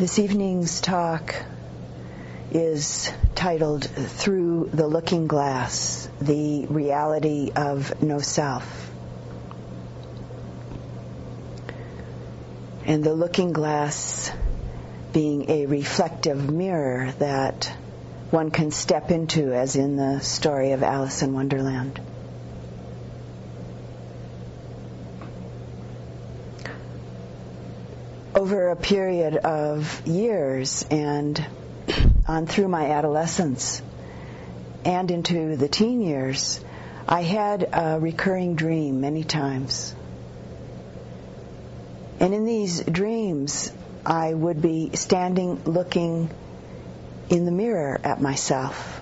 This evening's talk is titled Through the Looking Glass The Reality of No Self. And the looking glass being a reflective mirror that one can step into, as in the story of Alice in Wonderland. Over a period of years and on through my adolescence and into the teen years, I had a recurring dream many times. And in these dreams, I would be standing looking in the mirror at myself,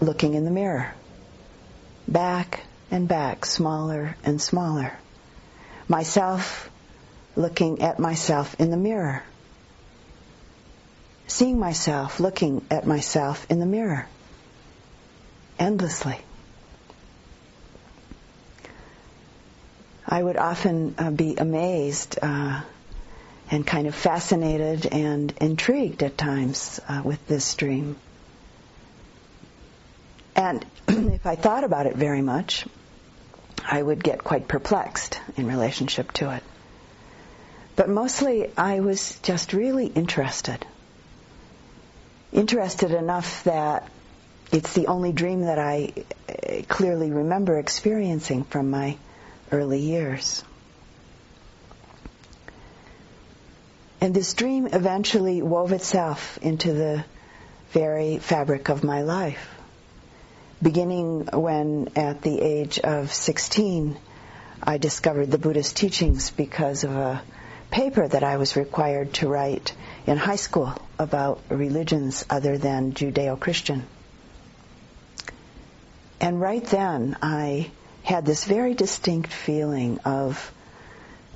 looking in the mirror, back and back, smaller and smaller. Myself looking at myself in the mirror. Seeing myself, looking at myself in the mirror. Endlessly. I would often uh, be amazed uh, and kind of fascinated and intrigued at times uh, with this dream. And if I thought about it very much, I would get quite perplexed in relationship to it. But mostly I was just really interested. Interested enough that it's the only dream that I uh, clearly remember experiencing from my early years. And this dream eventually wove itself into the very fabric of my life. Beginning when, at the age of 16, I discovered the Buddhist teachings because of a paper that I was required to write in high school about religions other than Judeo Christian. And right then, I had this very distinct feeling of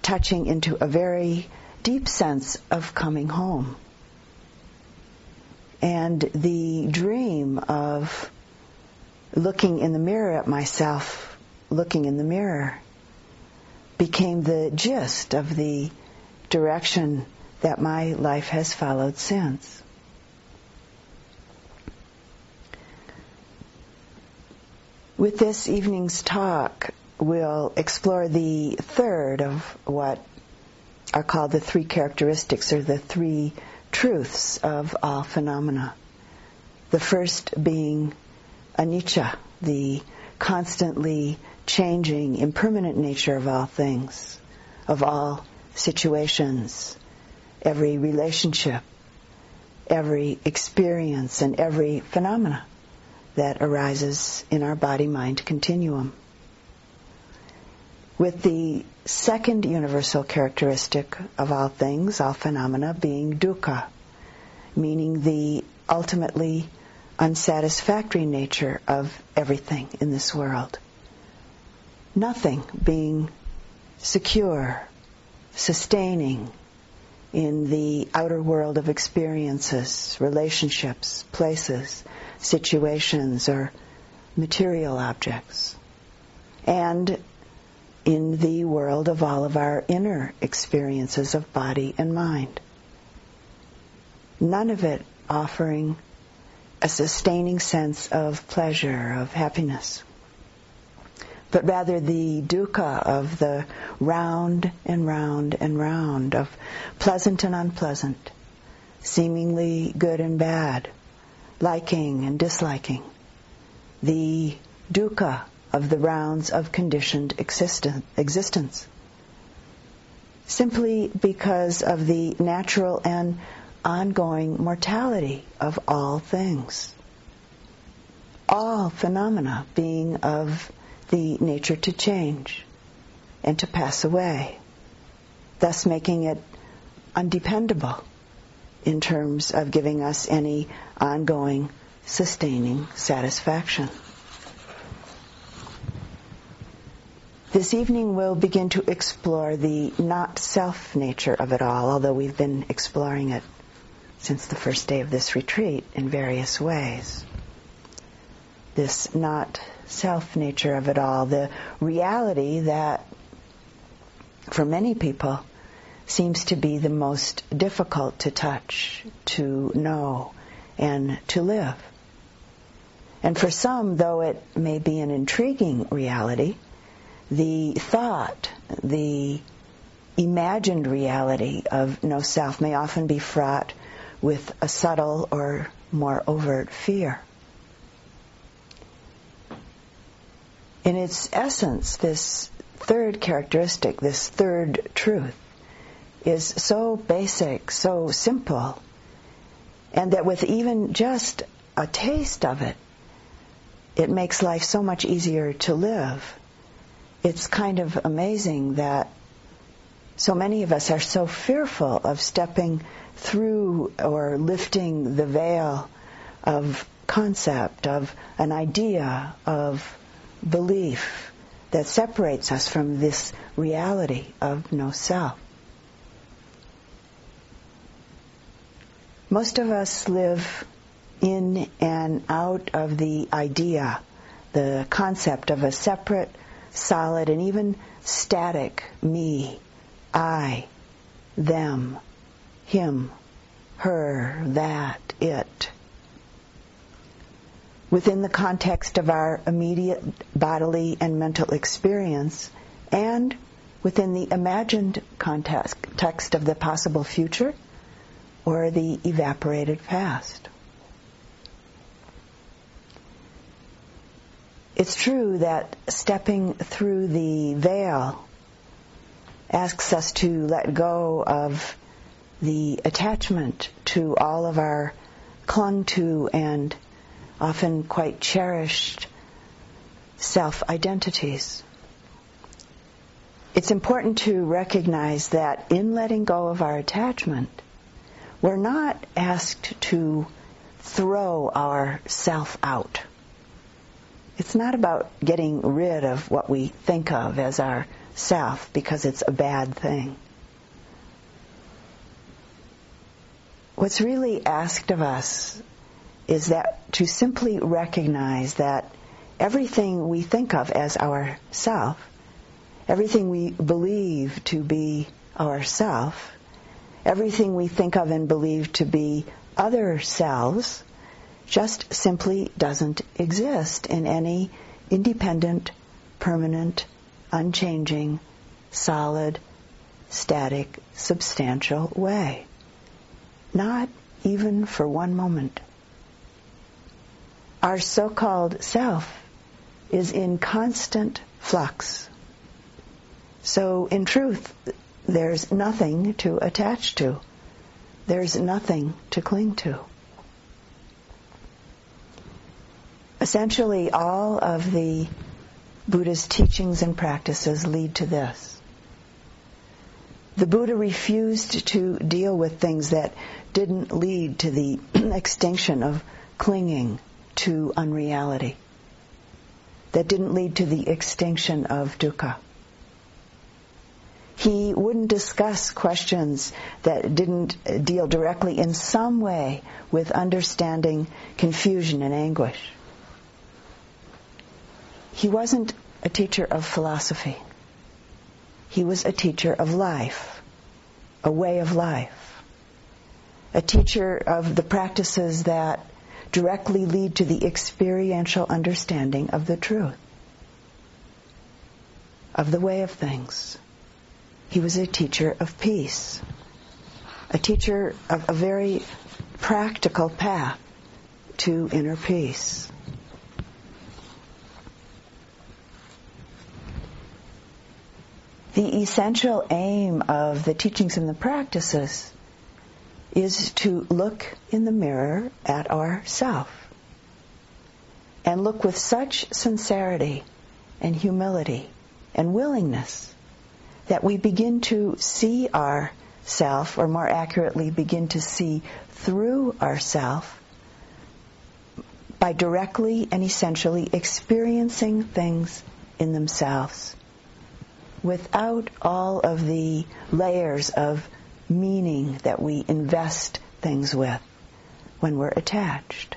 touching into a very deep sense of coming home. And the dream of looking in the mirror at myself, looking in the mirror, became the gist of the direction that my life has followed since. With this evening's talk, we'll explore the third of what are called the three characteristics or the three truths of all phenomena. The first being anicca, the constantly changing, impermanent nature of all things, of all situations, every relationship, every experience, and every phenomena that arises in our body-mind continuum. With the second universal characteristic of all things, all phenomena, being dukkha, meaning the ultimately unsatisfactory nature of everything in this world. Nothing being secure sustaining in the outer world of experiences, relationships, places, situations, or material objects. And in the world of all of our inner experiences of body and mind. None of it offering a sustaining sense of pleasure, of happiness but rather the dukkha of the round and round and round of pleasant and unpleasant, seemingly good and bad, liking and disliking. The dukkha of the rounds of conditioned existence. Simply because of the natural and ongoing mortality of all things. All phenomena being of the nature to change and to pass away, thus making it undependable in terms of giving us any ongoing, sustaining satisfaction. This evening we'll begin to explore the not self nature of it all, although we've been exploring it since the first day of this retreat in various ways. This not self nature of it all, the reality that for many people seems to be the most difficult to touch, to know, and to live. And for some, though it may be an intriguing reality, the thought, the imagined reality of no self may often be fraught with a subtle or more overt fear. In its essence, this third characteristic, this third truth, is so basic, so simple, and that with even just a taste of it, it makes life so much easier to live. It's kind of amazing that so many of us are so fearful of stepping through or lifting the veil of concept, of an idea, of belief that separates us from this reality of no self. Most of us live in and out of the idea, the concept of a separate, solid, and even static me, I, them, him, her, that, it. Within the context of our immediate bodily and mental experience, and within the imagined context of the possible future, or the evaporated past. It's true that stepping through the veil asks us to let go of the attachment to all of our clung to and often quite cherished self identities. It's important to recognize that in letting go of our attachment, we're not asked to throw our self out. It's not about getting rid of what we think of as our self because it's a bad thing. What's really asked of us is that to simply recognize that everything we think of as our self, everything we believe to be our self, everything we think of and believe to be other selves just simply doesn't exist in any independent, permanent, unchanging, solid, static, substantial way. Not even for one moment. Our so-called self is in constant flux. So in truth, there's nothing to attach to. There's nothing to cling to. Essentially, all of the Buddha's teachings and practices lead to this. The Buddha refused to deal with things that didn't lead to the extinction of clinging to unreality, that didn't lead to the extinction of dukkha. He wouldn't discuss questions that didn't deal directly in some way with understanding confusion and anguish. He wasn't a teacher of philosophy. He was a teacher of life, a way of life, a teacher of the practices that directly lead to the experiential understanding of the truth, of the way of things. He was a teacher of peace, a teacher of a very practical path to inner peace. The essential aim of the teachings and the practices is to look in the mirror at ourself and look with such sincerity and humility and willingness that we begin to see ourself, or more accurately, begin to see through ourself by directly and essentially experiencing things in themselves without all of the layers of meaning that we invest things with when we're attached.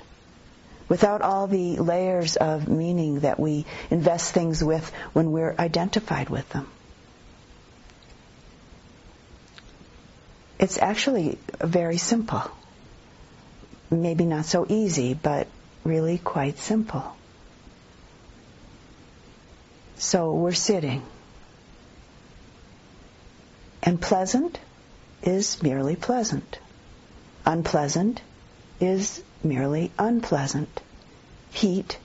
Without all the layers of meaning that we invest things with when we're identified with them. it's actually very simple. Maybe not so easy, but really quite simple. So we're sitting. And pleasant is merely pleasant. Unpleasant is merely unpleasant. Heat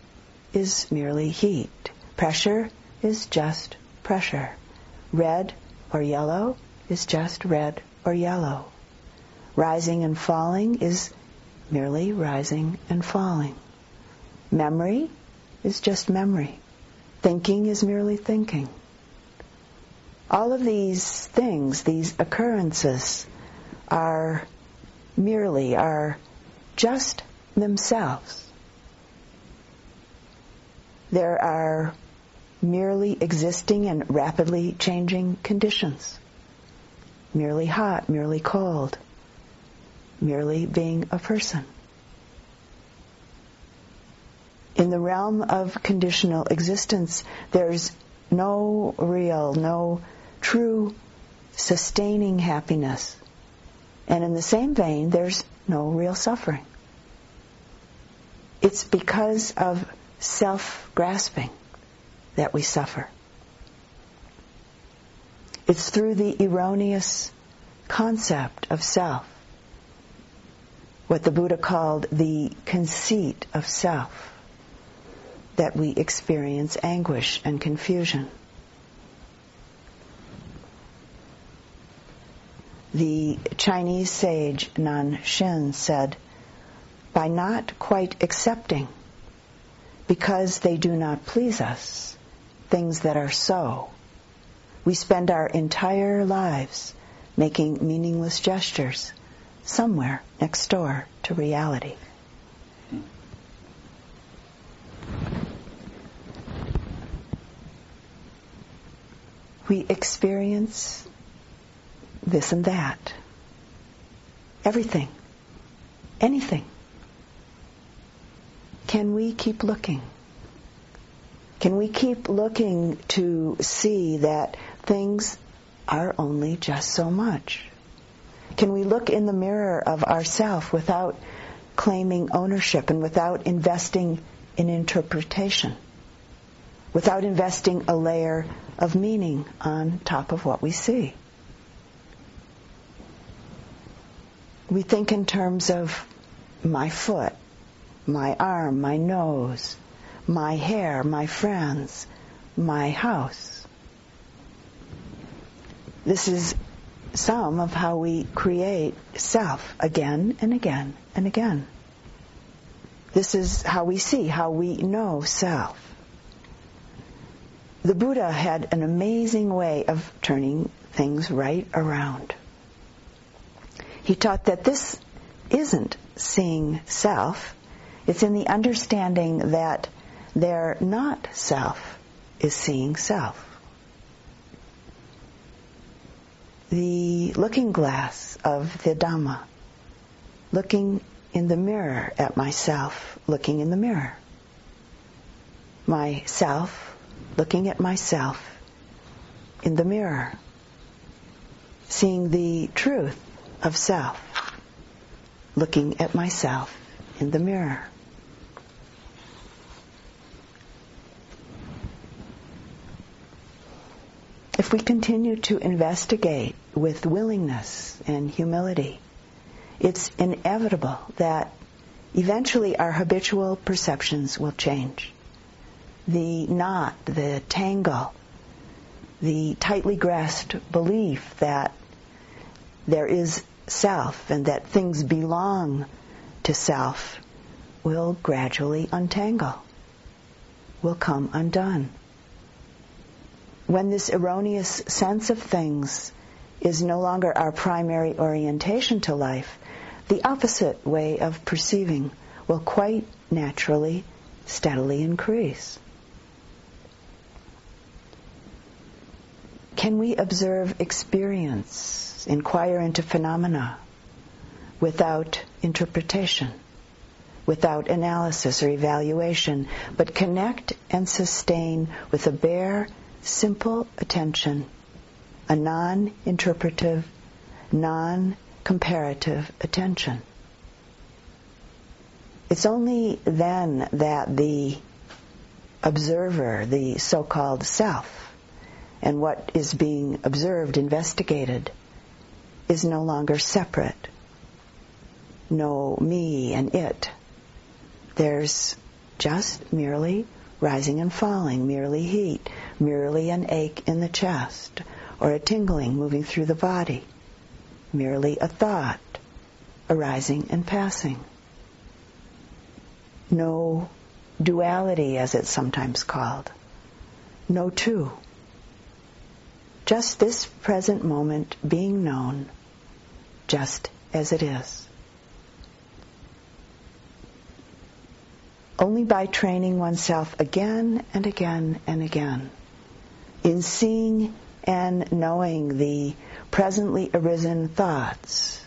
is merely heat. Pressure is just pressure. Red or yellow is just red or yellow. Rising and falling is merely rising and falling. Memory is just memory. Thinking is merely thinking. All of these things, these occurrences, are merely, are just themselves. There are merely existing and rapidly changing conditions. Merely hot, merely cold, merely being a person. In the realm of conditional existence, there's no real, no true sustaining happiness. And in the same vein, there's no real suffering. It's because of self-grasping that we suffer. It's through the erroneous concept of self, what the Buddha called the conceit of self, that we experience anguish and confusion. The Chinese sage Nan Nanshin said, by not quite accepting, because they do not please us, things that are so, we spend our entire lives making meaningless gestures somewhere next door to reality. We experience this and that. Everything. Anything. Can we keep looking? Can we keep looking to see that things are only just so much? Can we look in the mirror of ourself without claiming ownership and without investing in interpretation? Without investing a layer of meaning on top of what we see? We think in terms of my foot, my arm, my nose, my hair, my friends, my house. This is some of how we create self again and again and again. This is how we see, how we know self. The Buddha had an amazing way of turning things right around. He taught that this isn't seeing self. It's in the understanding that their not self is seeing self. The looking glass of the Dhamma, looking in the mirror at myself, looking in the mirror. Myself, looking at myself in the mirror, seeing the truth of self, looking at myself in the mirror. If we continue to investigate with willingness and humility, it's inevitable that eventually our habitual perceptions will change. The knot, the tangle, the tightly grasped belief that there is self and that things belong to self will gradually untangle, will come undone. When this erroneous sense of things is no longer our primary orientation to life, the opposite way of perceiving will quite naturally steadily increase. Can we observe experience inquire into phenomena without interpretation, without analysis or evaluation, but connect and sustain with a bare, simple attention, a non-interpretive, non-comparative attention. It's only then that the observer, the so-called self, and what is being observed, investigated, is no longer separate. No me and it. There's just merely rising and falling, merely heat, merely an ache in the chest, or a tingling moving through the body, merely a thought arising and passing. No duality, as it's sometimes called. No two. Just this present moment being known just as it is. Only by training oneself again and again and again in seeing and knowing the presently arisen thoughts,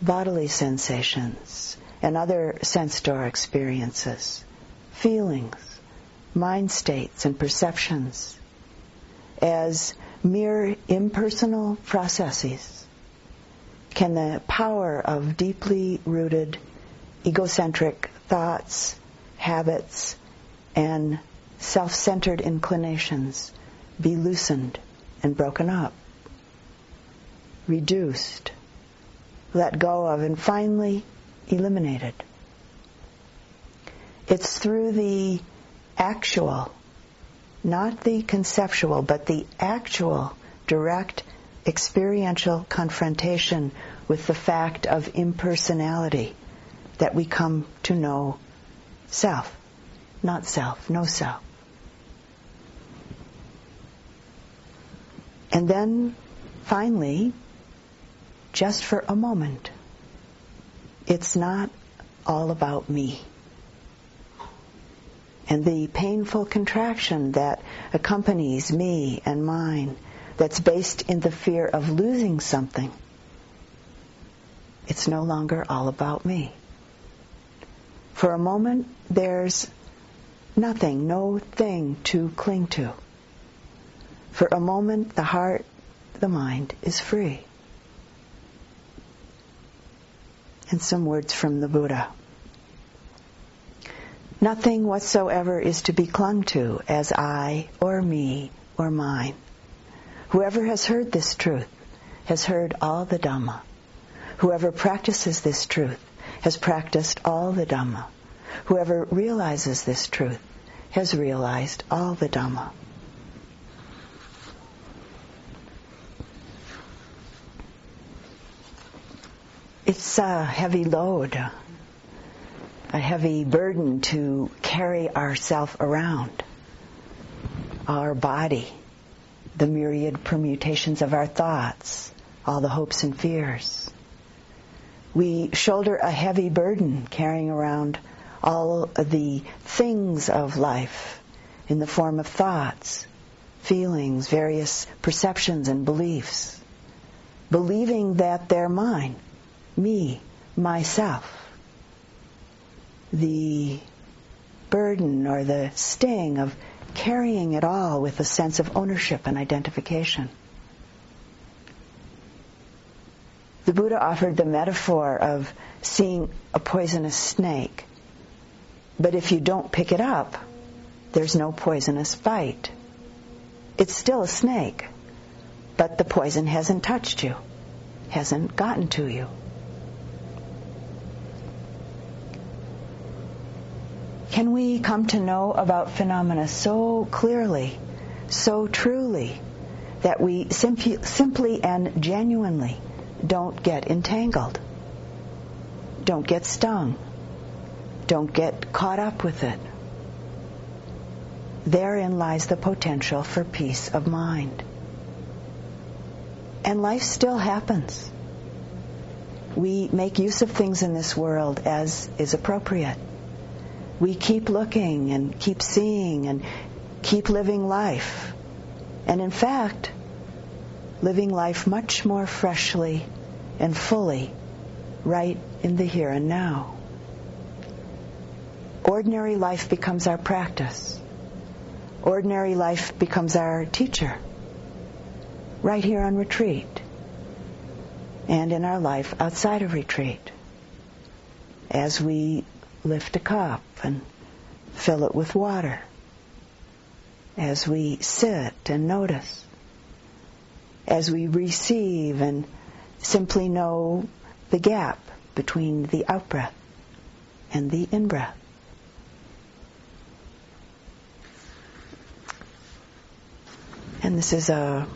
bodily sensations, and other sense door experiences, feelings, mind states, and perceptions as mere impersonal processes can the power of deeply rooted egocentric thoughts, habits, and self-centered inclinations be loosened and broken up, reduced, let go of, and finally eliminated. It's through the actual, not the conceptual, but the actual, direct, experiential confrontation with the fact of impersonality that we come to know self, not self, no self. And then finally, just for a moment, it's not all about me. And the painful contraction that accompanies me and mine, that's based in the fear of losing something, it's no longer all about me. For a moment, there's nothing, no thing to cling to. For a moment, the heart, the mind is free. And some words from the Buddha. Nothing whatsoever is to be clung to as I or me or mine. Whoever has heard this truth has heard all the Dhamma. Whoever practices this truth has practiced all the Dhamma. Whoever realizes this truth has realized all the Dhamma. It's a heavy load, a heavy burden to carry ourself around, our body, the myriad permutations of our thoughts, all the hopes and fears. We shoulder a heavy burden carrying around all the things of life in the form of thoughts, feelings, various perceptions and beliefs, believing that they're mine me, myself. The burden or the sting of carrying it all with a sense of ownership and identification. The Buddha offered the metaphor of seeing a poisonous snake. But if you don't pick it up, there's no poisonous bite. It's still a snake, but the poison hasn't touched you, hasn't gotten to you. Can we come to know about phenomena so clearly, so truly, that we simp- simply and genuinely don't get entangled, don't get stung, don't get caught up with it? Therein lies the potential for peace of mind. And life still happens. We make use of things in this world as is appropriate we keep looking and keep seeing and keep living life. And in fact, living life much more freshly and fully right in the here and now. Ordinary life becomes our practice. Ordinary life becomes our teacher. Right here on retreat. and in our life outside of retreat. As we lift a cup and fill it with water. As we sit and notice. As we receive and simply know the gap between the outbreath and the in-breath. And this is a,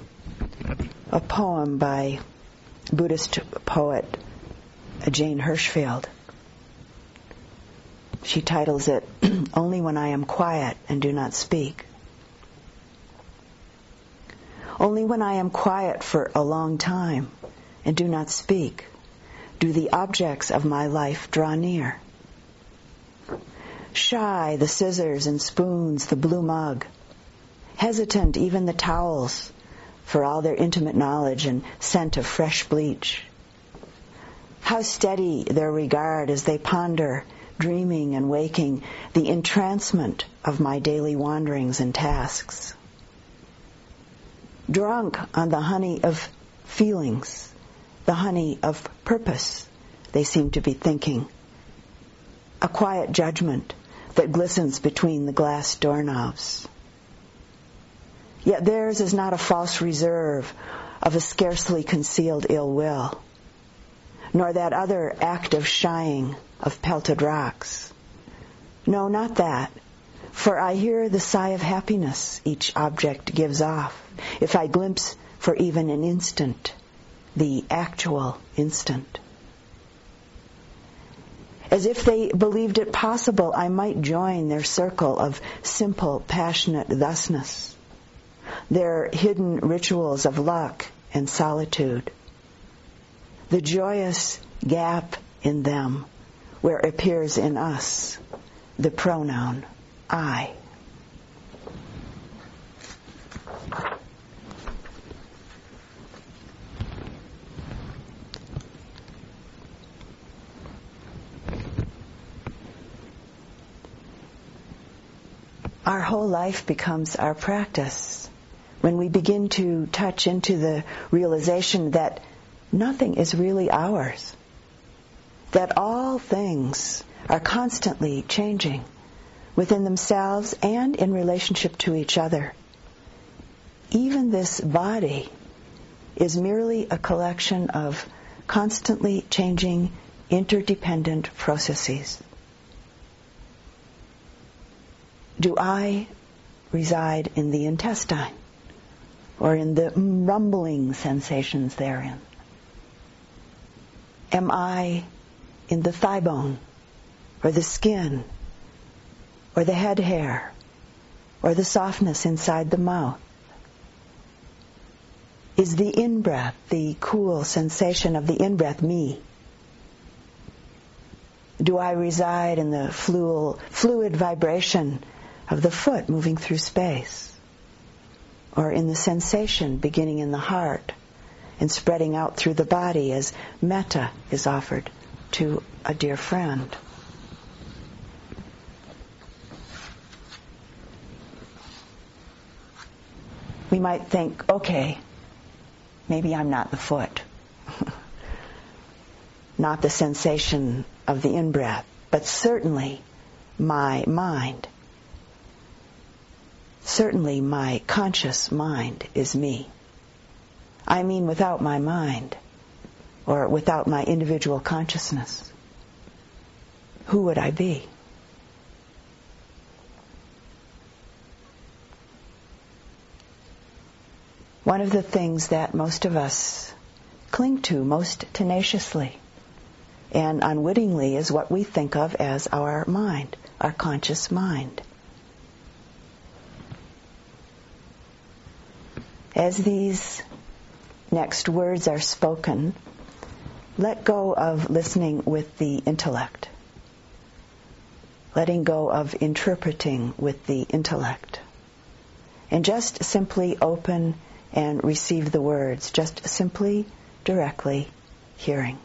a poem by Buddhist poet Jane Hirshfield. She titles it, Only When I Am Quiet and Do Not Speak. Only when I am quiet for a long time and do not speak do the objects of my life draw near. Shy, the scissors and spoons, the blue mug. Hesitant, even the towels, for all their intimate knowledge and scent of fresh bleach. How steady their regard as they ponder dreaming and waking, the entrancement of my daily wanderings and tasks. Drunk on the honey of feelings, the honey of purpose, they seem to be thinking. A quiet judgment that glistens between the glass doorknobs. Yet theirs is not a false reserve of a scarcely concealed ill will, nor that other act of shying of pelted rocks. No, not that. For I hear the sigh of happiness each object gives off, if I glimpse for even an instant the actual instant. As if they believed it possible I might join their circle of simple, passionate thusness, their hidden rituals of luck and solitude, the joyous gap in them where appears in us the pronoun I. Our whole life becomes our practice when we begin to touch into the realization that nothing is really ours that all things are constantly changing within themselves and in relationship to each other. Even this body is merely a collection of constantly changing interdependent processes. Do I reside in the intestine or in the rumbling sensations therein? Am I in the thigh bone or the skin or the head hair or the softness inside the mouth? Is the in-breath, the cool sensation of the in-breath me? Do I reside in the fluid vibration of the foot moving through space? Or in the sensation beginning in the heart and spreading out through the body as metta is offered to a dear friend. We might think, okay, maybe I'm not the foot, not the sensation of the in breath, but certainly my mind. Certainly my conscious mind is me. I mean without my mind or without my individual consciousness, who would I be? One of the things that most of us cling to most tenaciously and unwittingly is what we think of as our mind, our conscious mind. As these next words are spoken, let go of listening with the intellect, letting go of interpreting with the intellect, and just simply open and receive the words, just simply, directly hearing.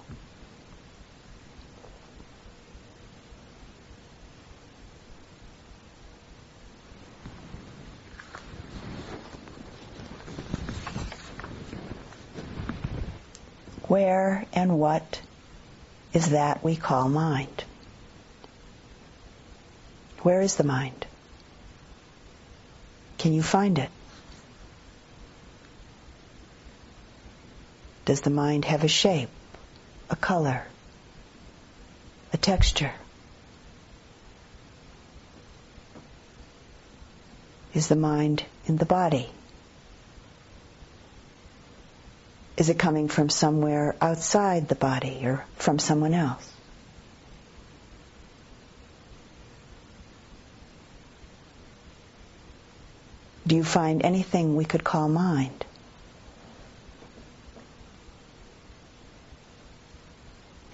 Where and what is that we call mind? Where is the mind? Can you find it? Does the mind have a shape, a color, a texture? Is the mind in the body? Is it coming from somewhere outside the body or from someone else? Do you find anything we could call mind?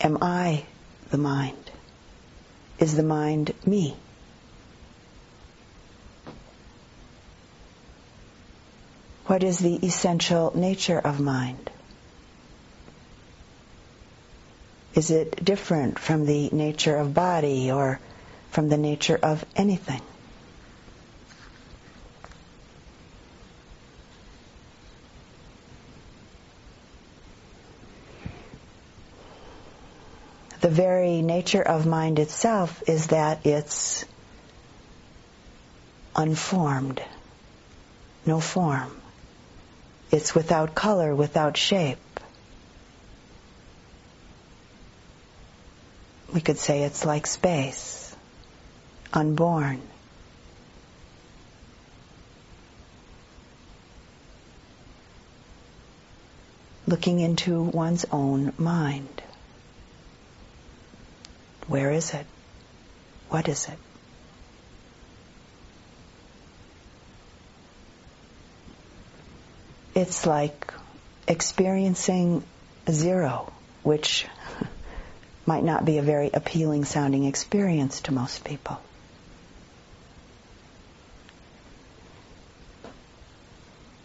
Am I the mind? Is the mind me? What is the essential nature of mind? Is it different from the nature of body or from the nature of anything? The very nature of mind itself is that it's unformed, no form. It's without color, without shape. We could say it's like space, unborn. Looking into one's own mind. Where is it? What is it? it's like experiencing zero, which might not be a very appealing sounding experience to most people.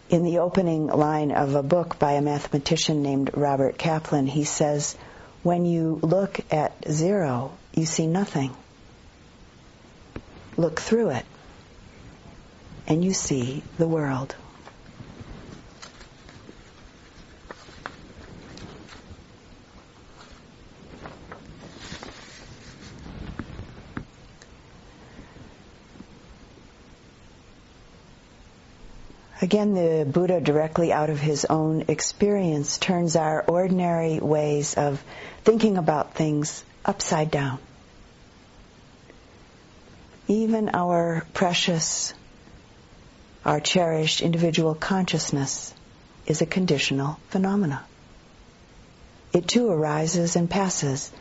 In the opening line of a book by a mathematician named Robert Kaplan, he says, When you look at zero, you see nothing. Look through it, and you see the world. Again, the Buddha, directly out of his own experience, turns our ordinary ways of thinking about things upside down. Even our precious, our cherished individual consciousness is a conditional phenomena. It too arises and passes,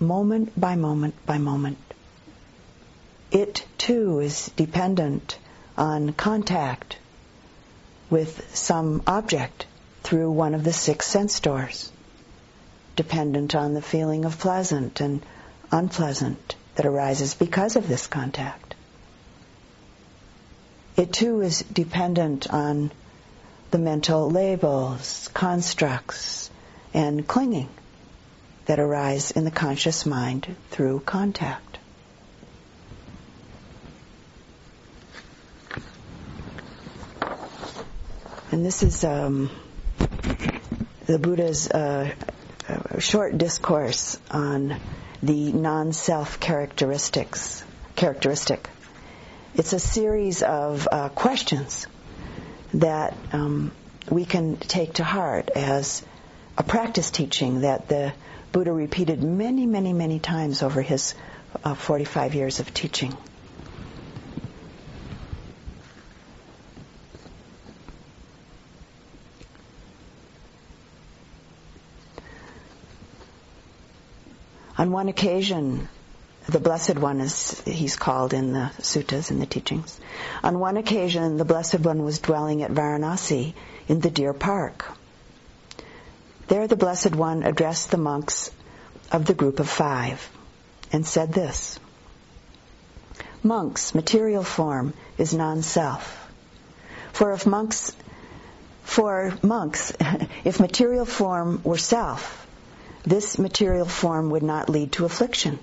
moment by moment by moment. It too is dependent on contact with some object through one of the six sense doors, dependent on the feeling of pleasant and unpleasant that arises because of this contact. It too is dependent on the mental labels, constructs, and clinging that arise in the conscious mind through contact. And this is um, the Buddha's uh, short discourse on the non-self characteristics characteristic. It's a series of uh, questions that um, we can take to heart as a practice teaching that the Buddha repeated many, many, many times over his uh, 45 years of teaching. On one occasion, the Blessed One, as he's called in the suttas and the teachings, on one occasion, the Blessed One was dwelling at Varanasi in the Deer Park. There, the Blessed One addressed the monks of the group of five and said this Monks, material form is non self. For if monks, for monks, if material form were self, this material form would not lead to affliction.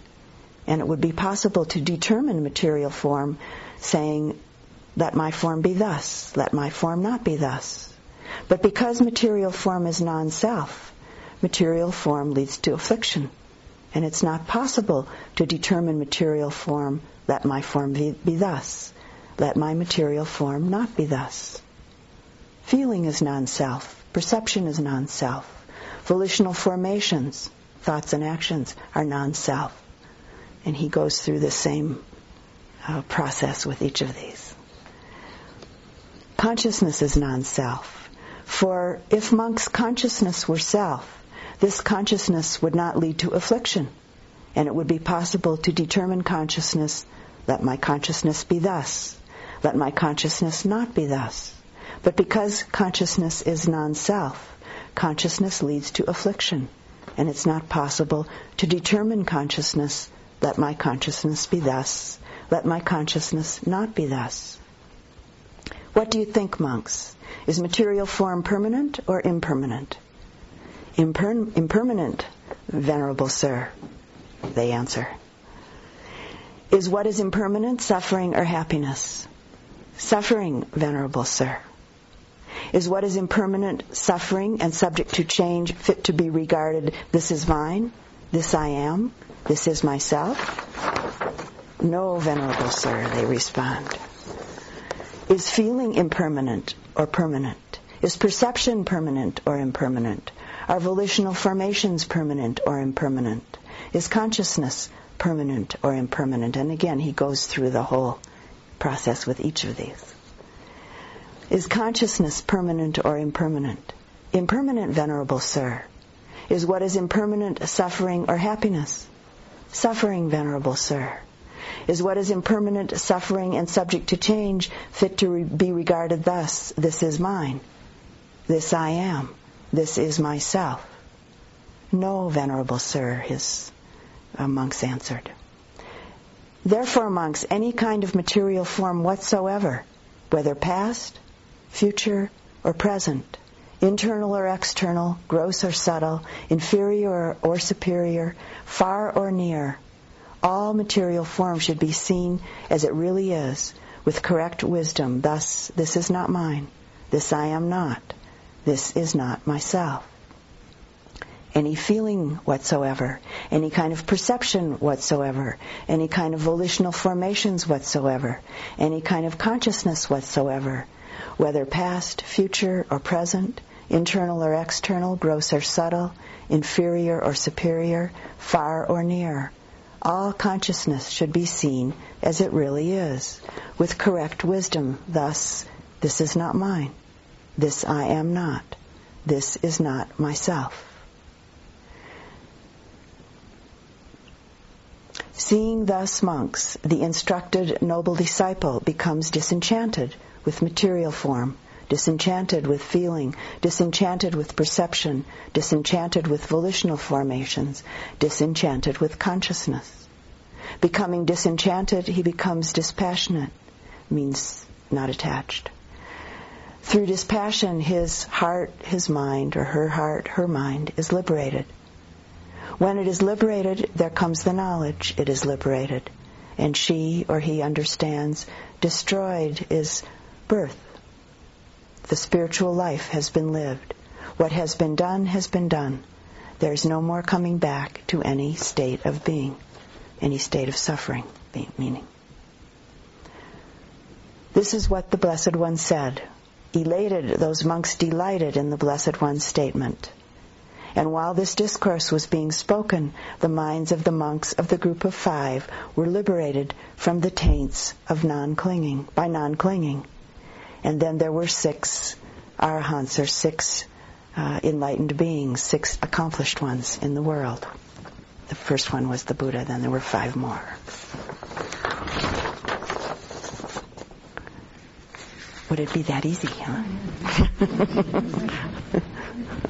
And it would be possible to determine material form saying, let my form be thus, let my form not be thus. But because material form is non-self, material form leads to affliction. And it's not possible to determine material form, let my form be, be thus, let my material form not be thus. Feeling is non-self. Perception is non-self. Volitional formations, thoughts and actions are non-self. And he goes through the same uh, process with each of these. Consciousness is non-self. For if monk's consciousness were self, this consciousness would not lead to affliction, and it would be possible to determine consciousness, let my consciousness be thus, let my consciousness not be thus. But because consciousness is non-self, consciousness leads to affliction, and it's not possible to determine consciousness, let my consciousness be thus, let my consciousness not be thus. What do you think, monks? Is material form permanent or impermanent? Imper- impermanent, venerable sir, they answer. Is what is impermanent suffering or happiness? Suffering, venerable sir. Is what is impermanent suffering and subject to change fit to be regarded, this is mine, this I am, this is myself? No, venerable sir, they respond. Is feeling impermanent or permanent? Is perception permanent or impermanent? Are volitional formations permanent or impermanent? Is consciousness permanent or impermanent? And again, he goes through the whole process with each of these. Is consciousness permanent or impermanent? Impermanent, Venerable Sir. Is what is impermanent suffering or happiness? Suffering, Venerable Sir. Is what is impermanent suffering and subject to change fit to re- be regarded thus? This is mine. This I am. This is myself. No, Venerable Sir, his uh, monks answered. Therefore, monks, any kind of material form whatsoever, whether past, future, or present, internal or external, gross or subtle, inferior or superior, far or near, all material form should be seen as it really is, with correct wisdom. Thus, this is not mine. This I am not. This is not myself any feeling whatsoever, any kind of perception whatsoever, any kind of volitional formations whatsoever, any kind of consciousness whatsoever, whether past, future, or present, internal or external, gross or subtle, inferior or superior, far or near. All consciousness should be seen as it really is, with correct wisdom. Thus, this is not mine. This I am not. This is not myself. Seeing thus monks, the instructed noble disciple becomes disenchanted with material form, disenchanted with feeling, disenchanted with perception, disenchanted with volitional formations, disenchanted with consciousness. Becoming disenchanted, he becomes dispassionate, means not attached. Through dispassion, his heart, his mind, or her heart, her mind, is liberated. When it is liberated, there comes the knowledge it is liberated. And she or he understands destroyed is birth. The spiritual life has been lived. What has been done has been done. There is no more coming back to any state of being, any state of suffering, meaning. This is what the Blessed One said. Elated, those monks delighted in the Blessed One's statement. And while this discourse was being spoken, the minds of the monks of the group of five were liberated from the taints of non-clinging, by non-clinging. And then there were six arahants, or six uh, enlightened beings, six accomplished ones in the world. The first one was the Buddha, then there were five more. Would it be that easy, huh?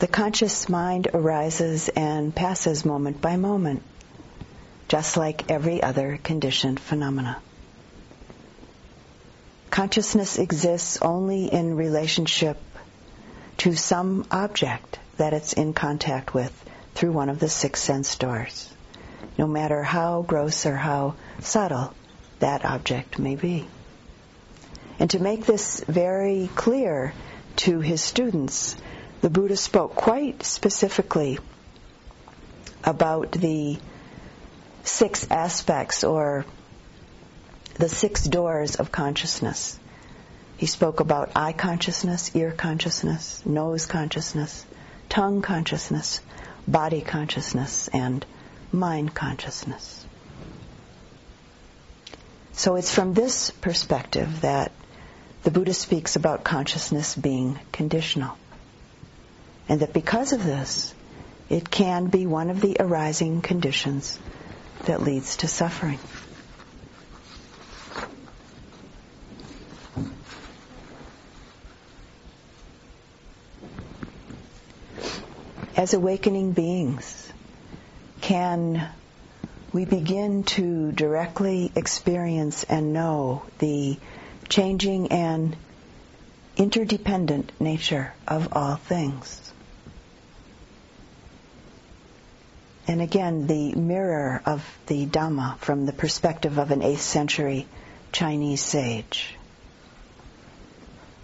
the conscious mind arises and passes moment by moment, just like every other conditioned phenomena. Consciousness exists only in relationship to some object that it's in contact with through one of the six sense doors. no matter how gross or how subtle that object may be. And to make this very clear to his students, the Buddha spoke quite specifically about the six aspects or the six doors of consciousness. He spoke about eye consciousness, ear consciousness, nose consciousness, tongue consciousness, body consciousness, and mind consciousness. So it's from this perspective that the Buddha speaks about consciousness being conditional. And that because of this, it can be one of the arising conditions that leads to suffering. As awakening beings, can we begin to directly experience and know the changing and interdependent nature of all things. And again, the mirror of the Dhamma from the perspective of an 8th century Chinese sage.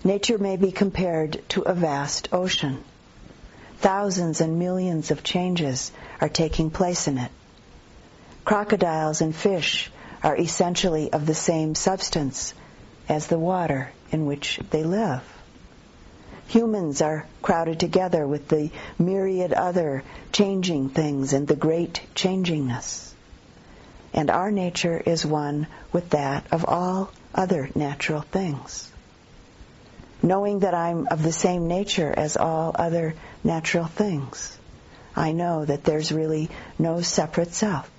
Nature may be compared to a vast ocean. Thousands and millions of changes are taking place in it. Crocodiles and fish are essentially of the same substance as the water in which they live. Humans are crowded together with the myriad other changing things and the great changingness. And our nature is one with that of all other natural things. Knowing that I'm of the same nature as all other natural things, I know that there's really no separate self,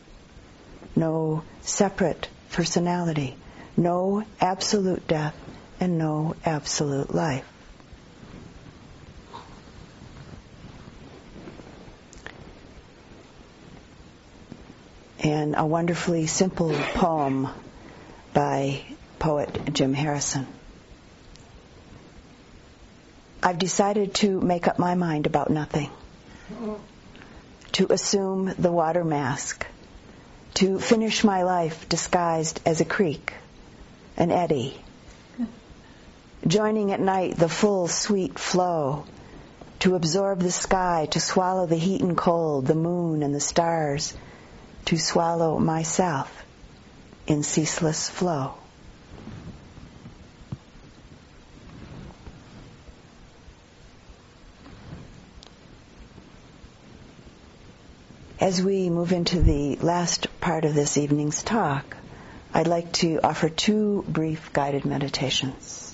no separate personality, no absolute death, and no absolute life. And a wonderfully simple poem by poet Jim Harrison. I've decided to make up my mind about nothing. To assume the water mask. To finish my life disguised as a creek an eddy. Joining at night the full sweet flow, to absorb the sky, to swallow the heat and cold, the moon and the stars, to swallow myself in ceaseless flow. As we move into the last part of this evening's talk, I'd like to offer two brief guided meditations.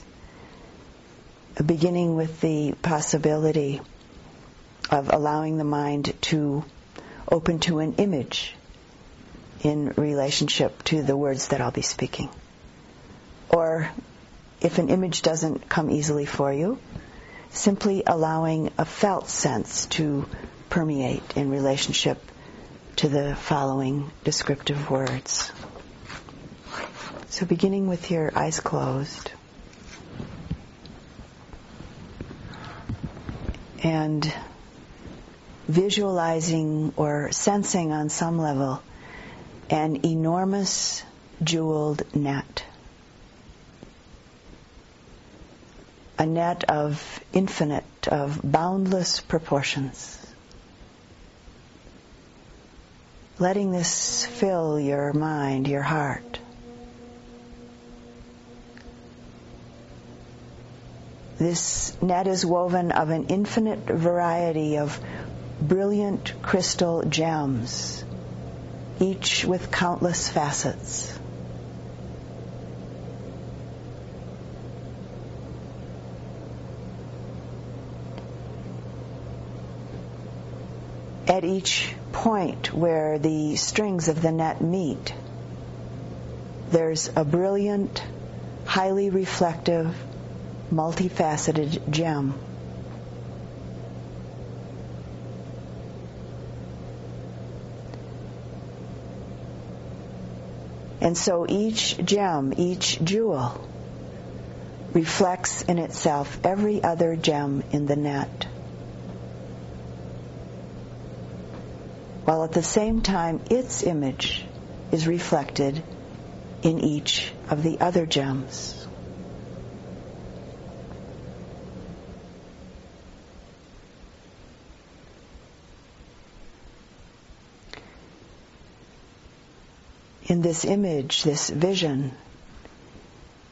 Beginning with the possibility of allowing the mind to open to an image in relationship to the words that I'll be speaking. Or if an image doesn't come easily for you, simply allowing a felt sense to permeate in relationship to the following descriptive words. So beginning with your eyes closed. And visualizing or sensing on some level an enormous jeweled net. A net of infinite, of boundless proportions. Letting this fill your mind, your heart. This net is woven of an infinite variety of brilliant crystal gems, each with countless facets. At each point where the strings of the net meet, there's a brilliant, highly reflective, multifaceted gem. And so each gem, each jewel, reflects in itself every other gem in the net. while at the same time its image is reflected in each of the other gems. In this image, this vision,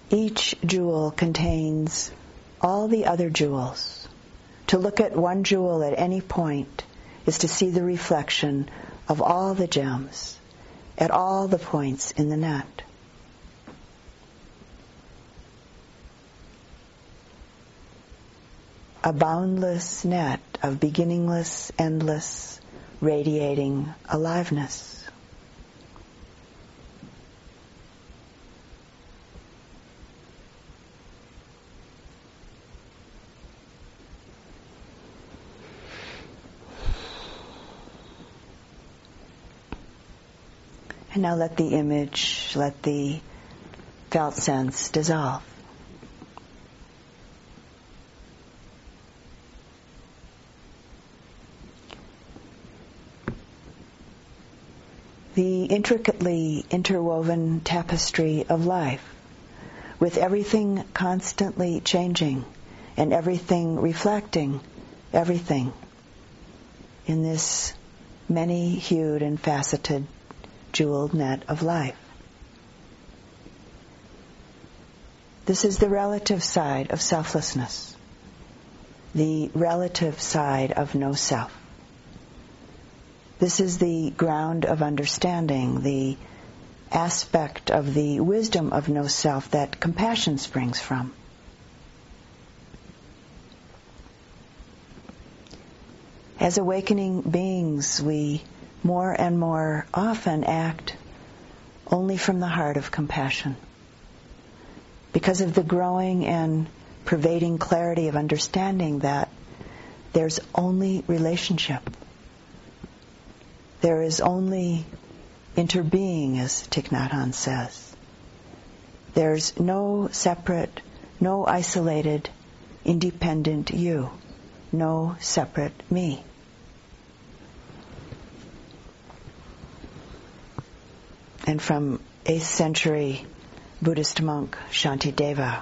each jewel contains all the other jewels. To look at one jewel at any point is to see the reflection of all the gems at all the points in the net. A boundless net of beginningless, endless, radiating aliveness. And now let the image, let the felt sense dissolve. The intricately interwoven tapestry of life, with everything constantly changing and everything reflecting everything in this many hued and faceted jeweled net of life. This is the relative side of selflessness, the relative side of no self. This is the ground of understanding, the aspect of the wisdom of no self that compassion springs from. As awakening beings, we more and more often act only from the heart of compassion. Because of the growing and pervading clarity of understanding that there's only relationship. There is only interbeing, as Thich Nhat Hanh says. There's no separate, no isolated, independent you, no separate me. And from 8th century Buddhist monk Shantideva.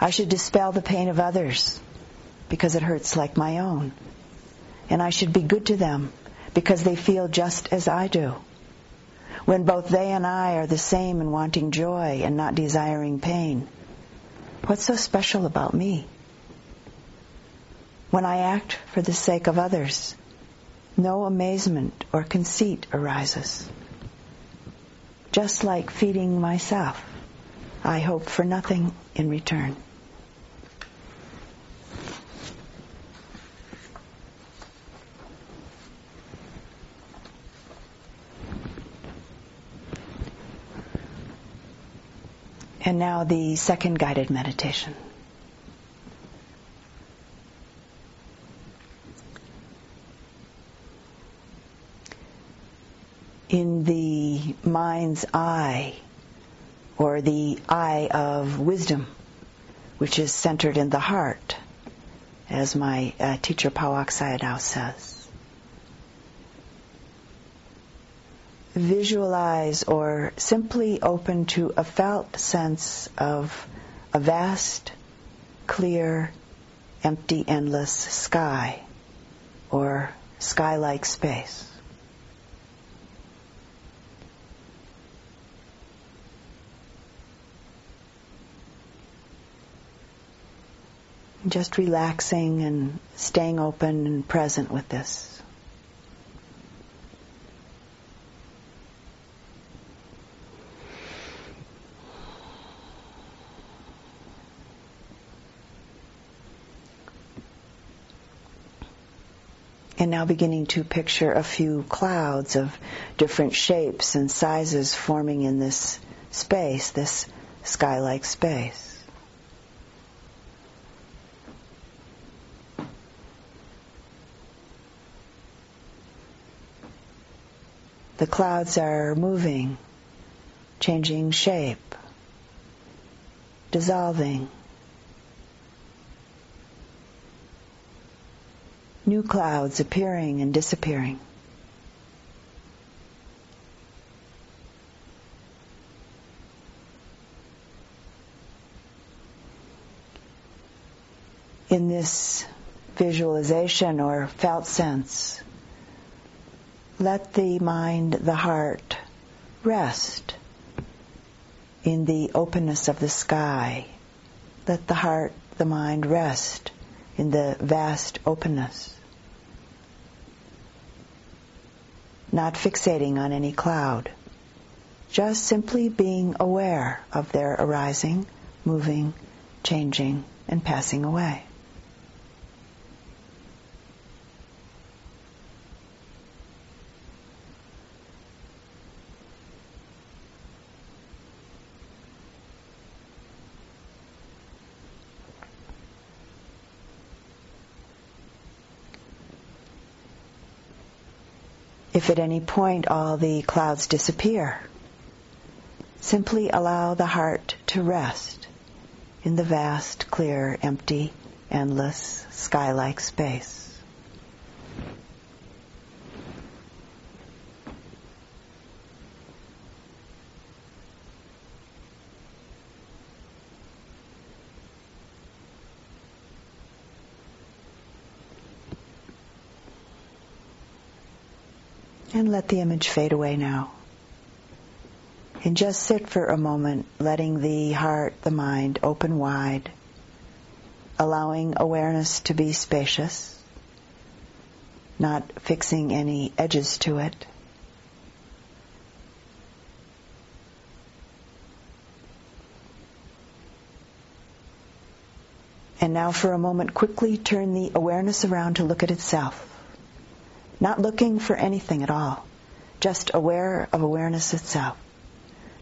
I should dispel the pain of others because it hurts like my own. And I should be good to them because they feel just as I do. When both they and I are the same in wanting joy and not desiring pain, what's so special about me? When I act for the sake of others, no amazement or conceit arises. Just like feeding myself, I hope for nothing in return. And now the second guided meditation. In the mind's eye or the eye of wisdom, which is centered in the heart, as my uh, teacher Pa-Auk Sayadaw says. Visualize or simply open to a felt sense of a vast, clear, empty, endless sky or sky-like space. Just relaxing and staying open and present with this. And now beginning to picture a few clouds of different shapes and sizes forming in this space, this sky-like space. The clouds are moving, changing shape, dissolving. new clouds appearing and disappearing. In this visualization or felt sense, let the mind, the heart, rest in the openness of the sky. Let the heart, the mind rest in the vast openness. Not fixating on any cloud. Just simply being aware of their arising, moving, changing, and passing away. If at any point all the clouds disappear, simply allow the heart to rest in the vast, clear, empty, endless, sky-like space. And let the image fade away now. And just sit for a moment, letting the heart, the mind open wide, allowing awareness to be spacious, not fixing any edges to it. And now for a moment, quickly turn the awareness around to look at itself not looking for anything at all, just aware of awareness itself,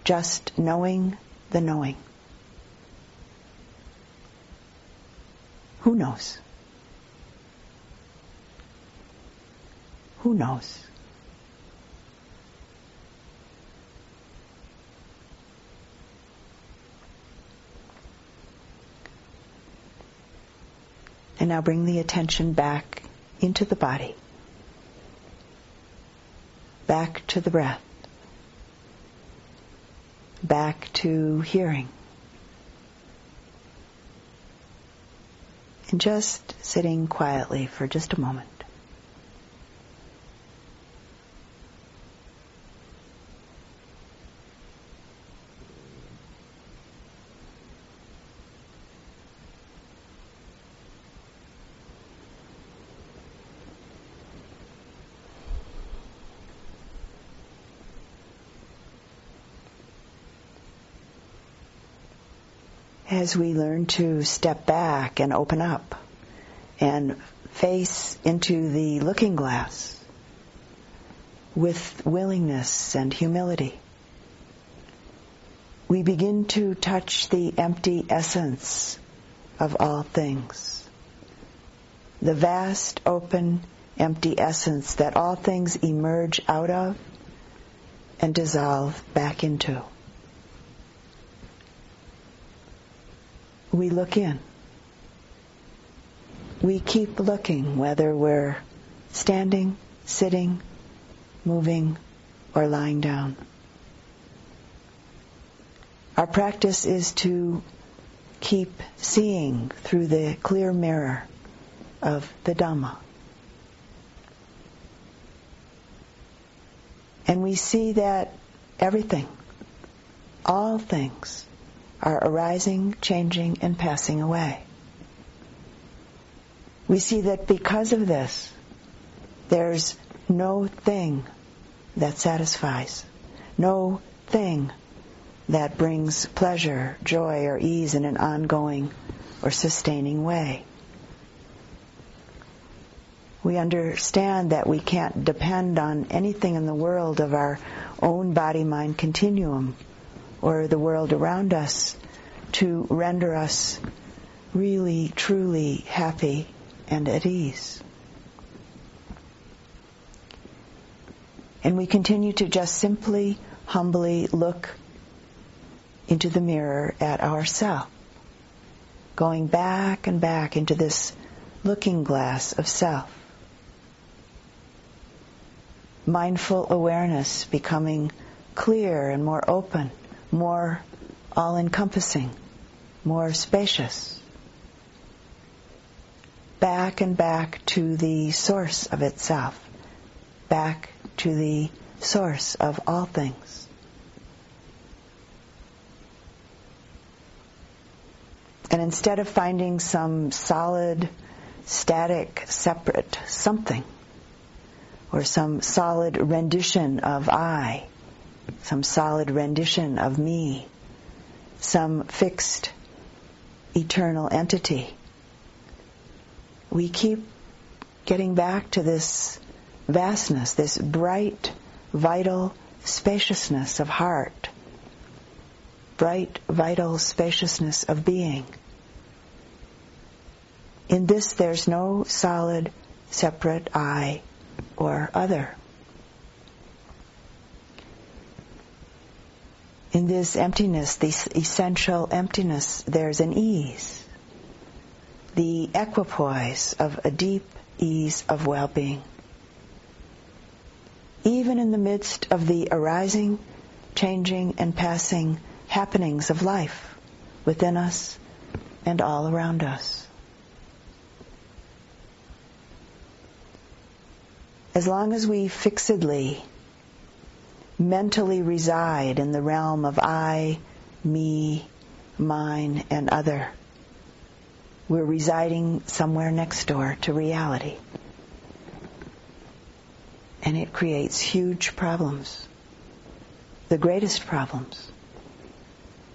just knowing the knowing. Who knows? Who knows? And now bring the attention back into the body back to the breath, back to hearing. And just sitting quietly for just a moment. As we learn to step back and open up and face into the looking glass with willingness and humility, we begin to touch the empty essence of all things. The vast, open, empty essence that all things emerge out of and dissolve back into. We look in. We keep looking whether we're standing, sitting, moving, or lying down. Our practice is to keep seeing through the clear mirror of the Dhamma. And we see that everything, all things, are arising, changing, and passing away. We see that because of this, there's no thing that satisfies, no thing that brings pleasure, joy, or ease in an ongoing or sustaining way. We understand that we can't depend on anything in the world of our own body-mind continuum or the world around us to render us really, truly happy and at ease. And we continue to just simply, humbly look into the mirror at ourself, going back and back into this looking glass of self, mindful awareness becoming clear and more open, more all encompassing, more spacious. Back and back to the source of itself, back to the source of all things. And instead of finding some solid, static, separate something, or some solid rendition of I, some solid rendition of me, some fixed eternal entity. We keep getting back to this vastness, this bright, vital spaciousness of heart, bright, vital spaciousness of being. In this, there's no solid, separate I or other. In this emptiness, this essential emptiness, there's an ease, the equipoise of a deep ease of well-being. Even in the midst of the arising, changing, and passing happenings of life within us and all around us. As long as we fixedly mentally reside in the realm of I, me, mine, and other. We're residing somewhere next door to reality. And it creates huge problems. The greatest problems.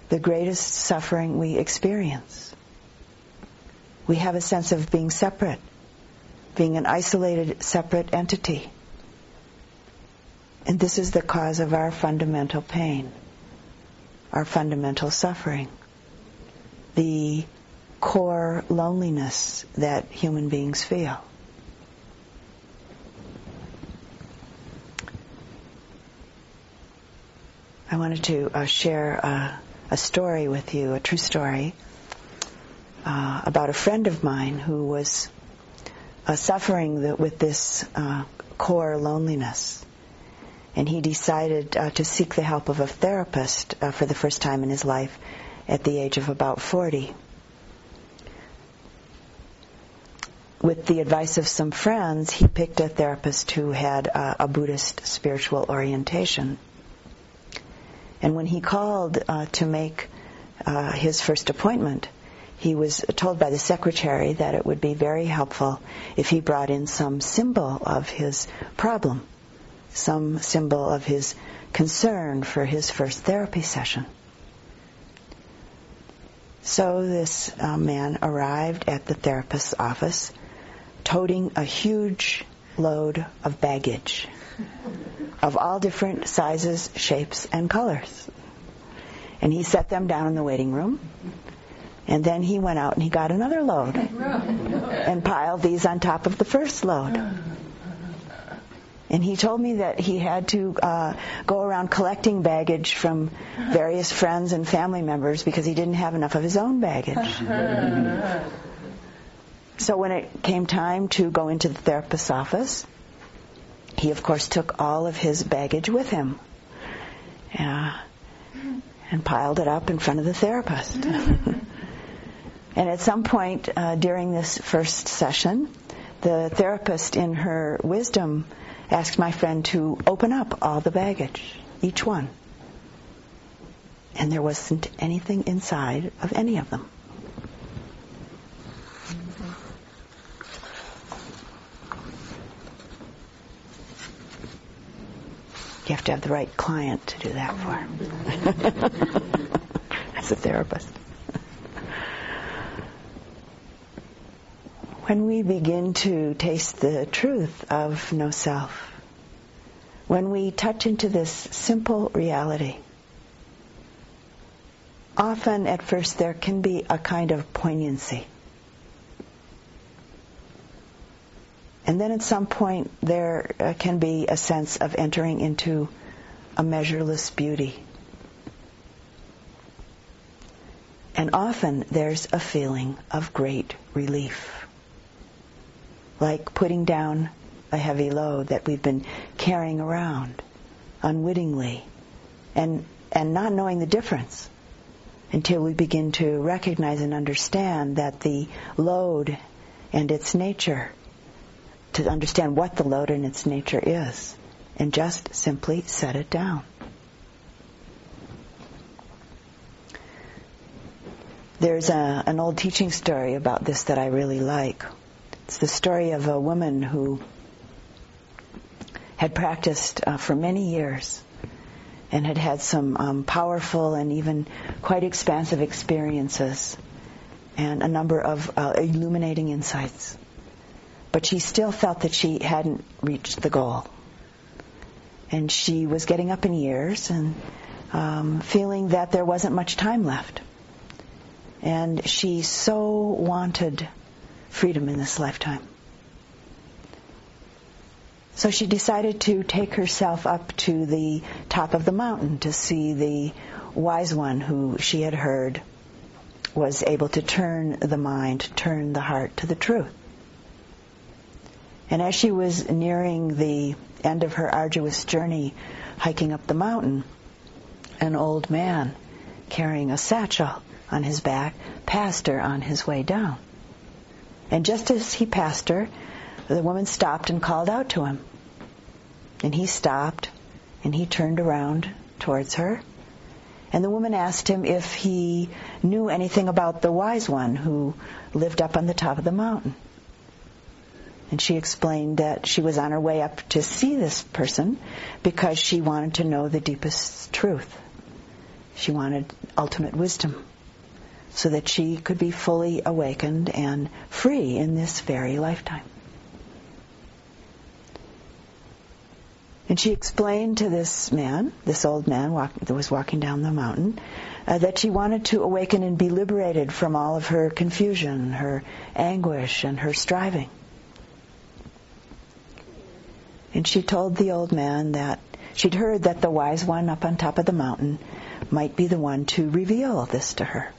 The greatest suffering we experience. We have a sense of being separate, being an isolated, separate entity. And this is the cause of our fundamental pain, our fundamental suffering, the core loneliness that human beings feel. I wanted to uh, share a, a, story with you, a true story, uh, about a friend of mine who was uh, suffering the, with this uh, core loneliness and he decided uh, to seek the help of a therapist uh, for the first time in his life at the age of about 40. With the advice of some friends, he picked a therapist who had uh, a Buddhist spiritual orientation. And when he called uh, to make uh, his first appointment, he was told by the secretary that it would be very helpful if he brought in some symbol of his problem some symbol of his concern for his first therapy session. So this uh, man arrived at the therapist's office toting a huge load of baggage of all different sizes, shapes, and colors. And he set them down in the waiting room. And then he went out and he got another load and piled these on top of the first load. And he told me that he had to uh, go around collecting baggage from various friends and family members because he didn't have enough of his own baggage. so when it came time to go into the therapist's office, he of course took all of his baggage with him. Yeah, and piled it up in front of the therapist. and at some point uh, during this first session, the therapist, in her wisdom, asked my friend to open up all the baggage, each one. And there wasn't anything inside of any of them. You have to have the right client to do that for. As a therapist. When we begin to taste the truth of no self, when we touch into this simple reality, often at first there can be a kind of poignancy. And then at some point there uh, can be a sense of entering into a measureless beauty. And often there's a feeling of great relief like putting down a heavy load that we've been carrying around unwittingly and, and not knowing the difference until we begin to recognize and understand that the load and its nature, to understand what the load and its nature is, and just simply set it down. There's a, an old teaching story about this that I really like. It's the story of a woman who had practiced uh, for many years and had had some um, powerful and even quite expansive experiences and a number of uh, illuminating insights. But she still felt that she hadn't reached the goal. And she was getting up in years and um, feeling that there wasn't much time left. And she so wanted freedom in this lifetime. So she decided to take herself up to the top of the mountain to see the wise one who she had heard was able to turn the mind, turn the heart to the truth. And as she was nearing the end of her arduous journey hiking up the mountain, an old man carrying a satchel on his back passed her on his way down. And just as he passed her, the woman stopped and called out to him. And he stopped and he turned around towards her. And the woman asked him if he knew anything about the wise one who lived up on the top of the mountain. And she explained that she was on her way up to see this person because she wanted to know the deepest truth. She wanted ultimate wisdom so that she could be fully awakened and free in this very lifetime. And she explained to this man, this old man walk, that was walking down the mountain, uh, that she wanted to awaken and be liberated from all of her confusion, her anguish, and her striving. And she told the old man that she'd heard that the wise one up on top of the mountain might be the one to reveal this to her.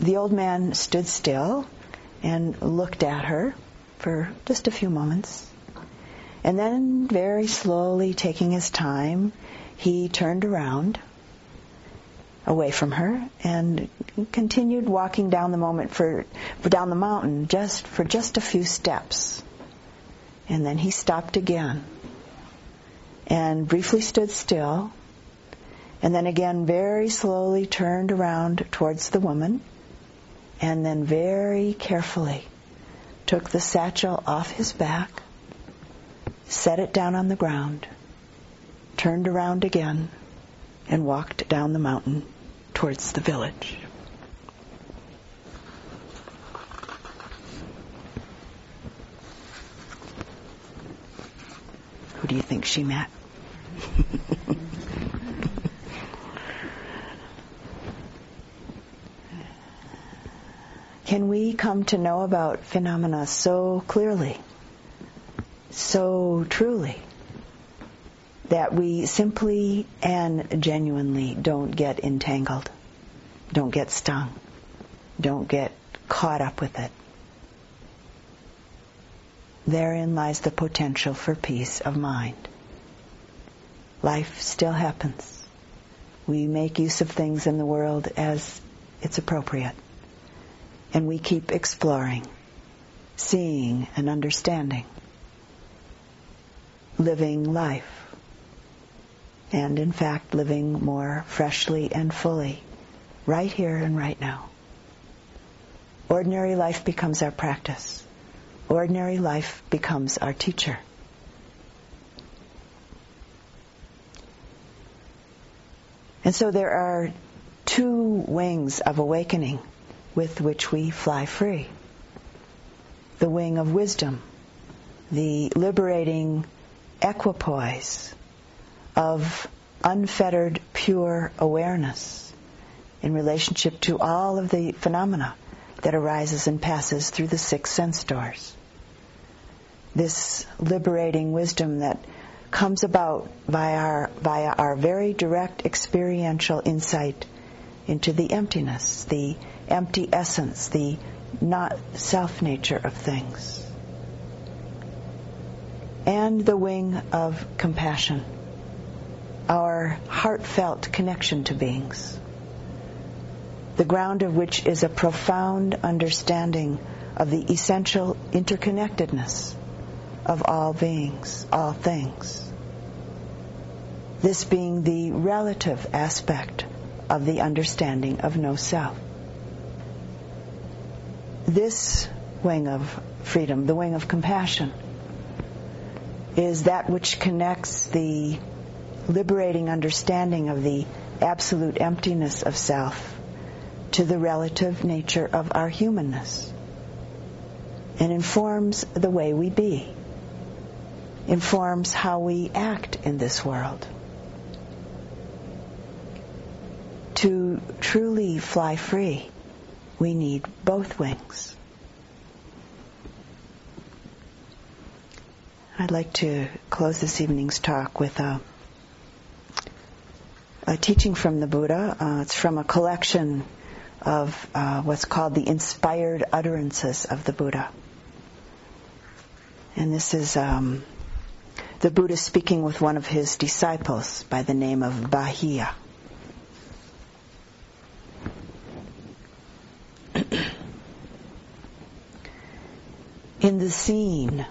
The old man stood still and looked at her for just a few moments. And then, very slowly, taking his time, he turned around away from her and continued walking down the moment for, for down the mountain just for just a few steps. And then he stopped again and briefly stood still and then again very slowly turned around towards the woman and then very carefully took the satchel off his back, set it down on the ground, turned around again, and walked down the mountain towards the village. Who do you think she met? can we come to know about phenomena so clearly, so truly, that we simply and genuinely don't get entangled, don't get stung, don't get caught up with it. Therein lies the potential for peace of mind. Life still happens. We make use of things in the world as it's appropriate and we keep exploring, seeing and understanding, living life, and in fact living more freshly and fully, right here and right now. Ordinary life becomes our practice. Ordinary life becomes our teacher. And so there are two wings of awakening with which we fly free. The wing of wisdom, the liberating equipoise of unfettered, pure awareness in relationship to all of the phenomena that arises and passes through the six sense doors. This liberating wisdom that comes about via our, via our very direct experiential insight into the emptiness, the empty essence, the not self nature of things. and the wing of compassion, our heartfelt connection to beings, the ground of which is a profound understanding of the essential interconnectedness of all beings, all things. This being the relative aspect of the understanding of no self. This wing of freedom, the wing of compassion, is that which connects the liberating understanding of the absolute emptiness of self to the relative nature of our humanness and informs the way we be, informs how we act in this world. To truly fly free, we need both wings. I'd like to close this evening's talk with a, a teaching from the Buddha. Uh, it's from a collection of uh, what's called the inspired utterances of the Buddha. And this is um, the Buddha speaking with one of his disciples by the name of Bahiya. In the seen,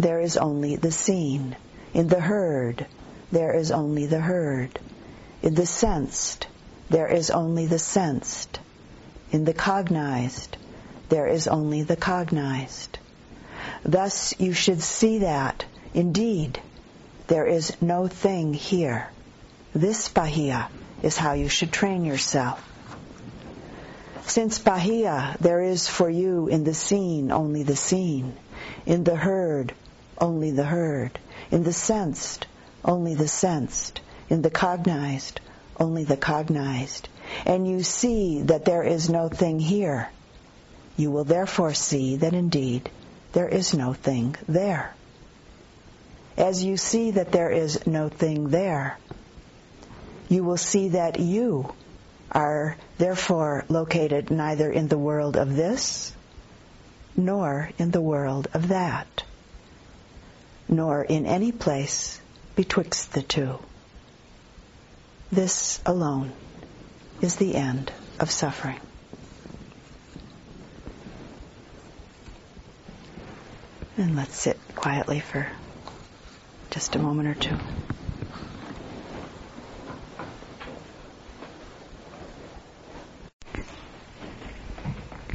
there is only the seen. In the heard, there is only the heard. In the sensed, there is only the sensed. In the cognized, there is only the cognized. Thus you should see that, indeed, there is no thing here. This Bahiya is how you should train yourself. Since Bahiya, there is for you in the seen only the seen, in the heard only the heard, in the sensed only the sensed, in the cognized only the cognized, and you see that there is no thing here, you will therefore see that indeed there is no thing there. As you see that there is no thing there, you will see that you are therefore located neither in the world of this nor in the world of that, nor in any place betwixt the two. This alone is the end of suffering. And let's sit quietly for just a moment or two.